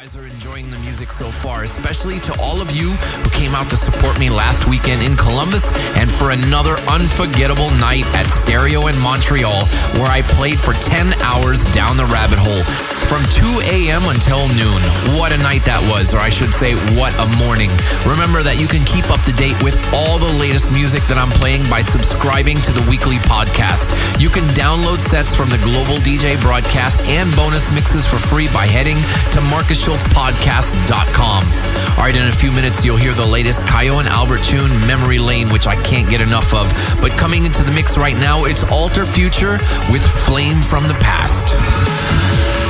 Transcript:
guys are enjoying the music so far, especially to all of you who came out to support me last weekend in Columbus and for another unforgettable night at Stereo in Montreal, where I played for 10 hours down the rabbit hole from 2 a.m. until noon. What a night that was, or I should say, what a morning. Remember that you can keep up to date with all the latest music that I'm playing by subscribing to the weekly podcast. You can download sets from the Global DJ broadcast and bonus mixes for free by heading to markusschulzpodcast.com. All right, in a few minutes, you'll hear the latest Kyau and Albert tune, Memory Lane, which I can't get enough of. But coming into the mix right now, it's Alter Future with Flame from the Past.